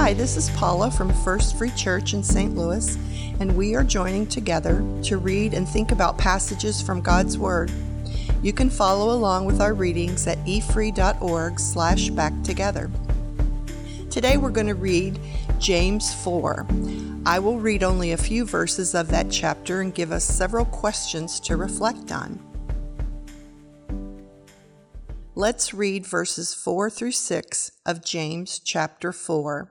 Hi, this is Paula from First Free Church in St. Louis, and we are joining together to read and think about passages from God's Word. You can follow along with our readings at efree.org slash back together. Today we're going to read James 4. I will read only a few verses of that chapter and give us several questions to reflect on. Let's read verses 4 through 6 of James chapter 4.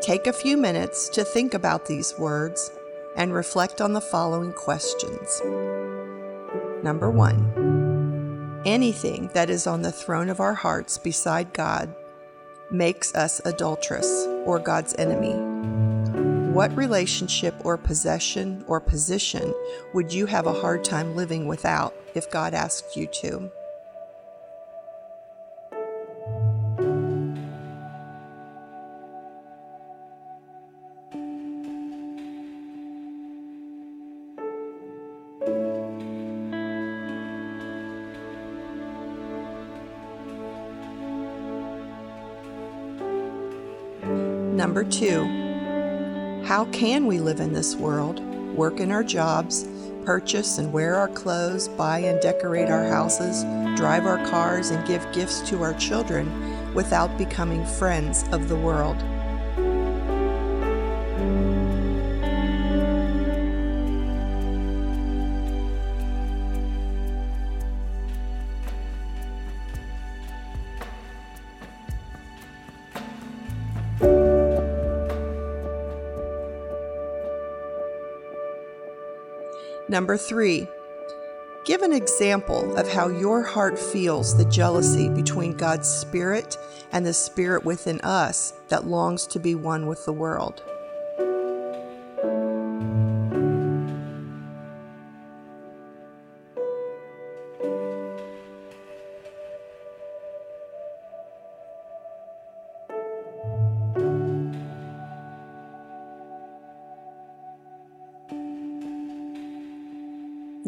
Take a few minutes to think about these words and reflect on the following questions. Number one, Anything that is on the throne of our hearts beside God makes us adulterous or God's enemy. What relationship or possession or position would you have a hard time living without if God asked you to? Number two, how can we live in this world, work in our jobs, purchase and wear our clothes, buy and decorate our houses, drive our cars, and give gifts to our children without becoming friends of the world? Number three, give an example of how your heart feels the jealousy between God's Spirit and the Spirit within us that longs to be one with the world.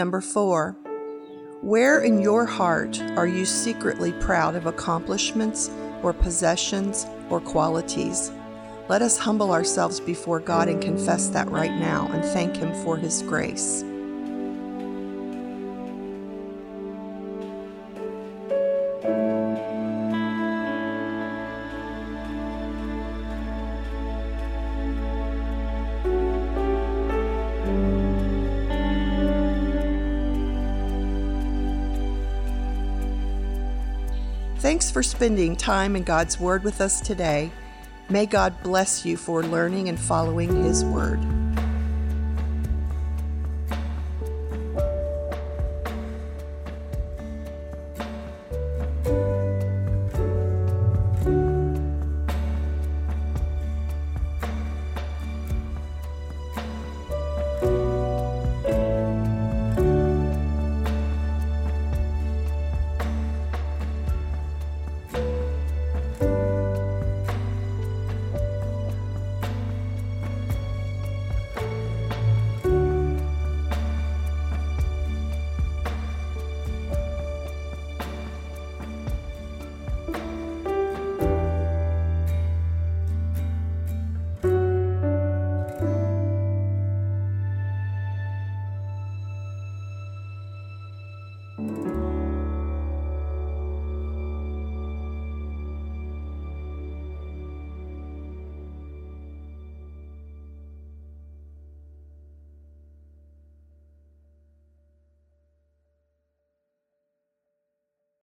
Number four, where in your heart are you secretly proud of accomplishments or possessions or qualities? Let us humble ourselves before God and confess that right now and thank Him for His grace. Thanks for spending time in God's Word with us today. May God bless you for learning and following His Word.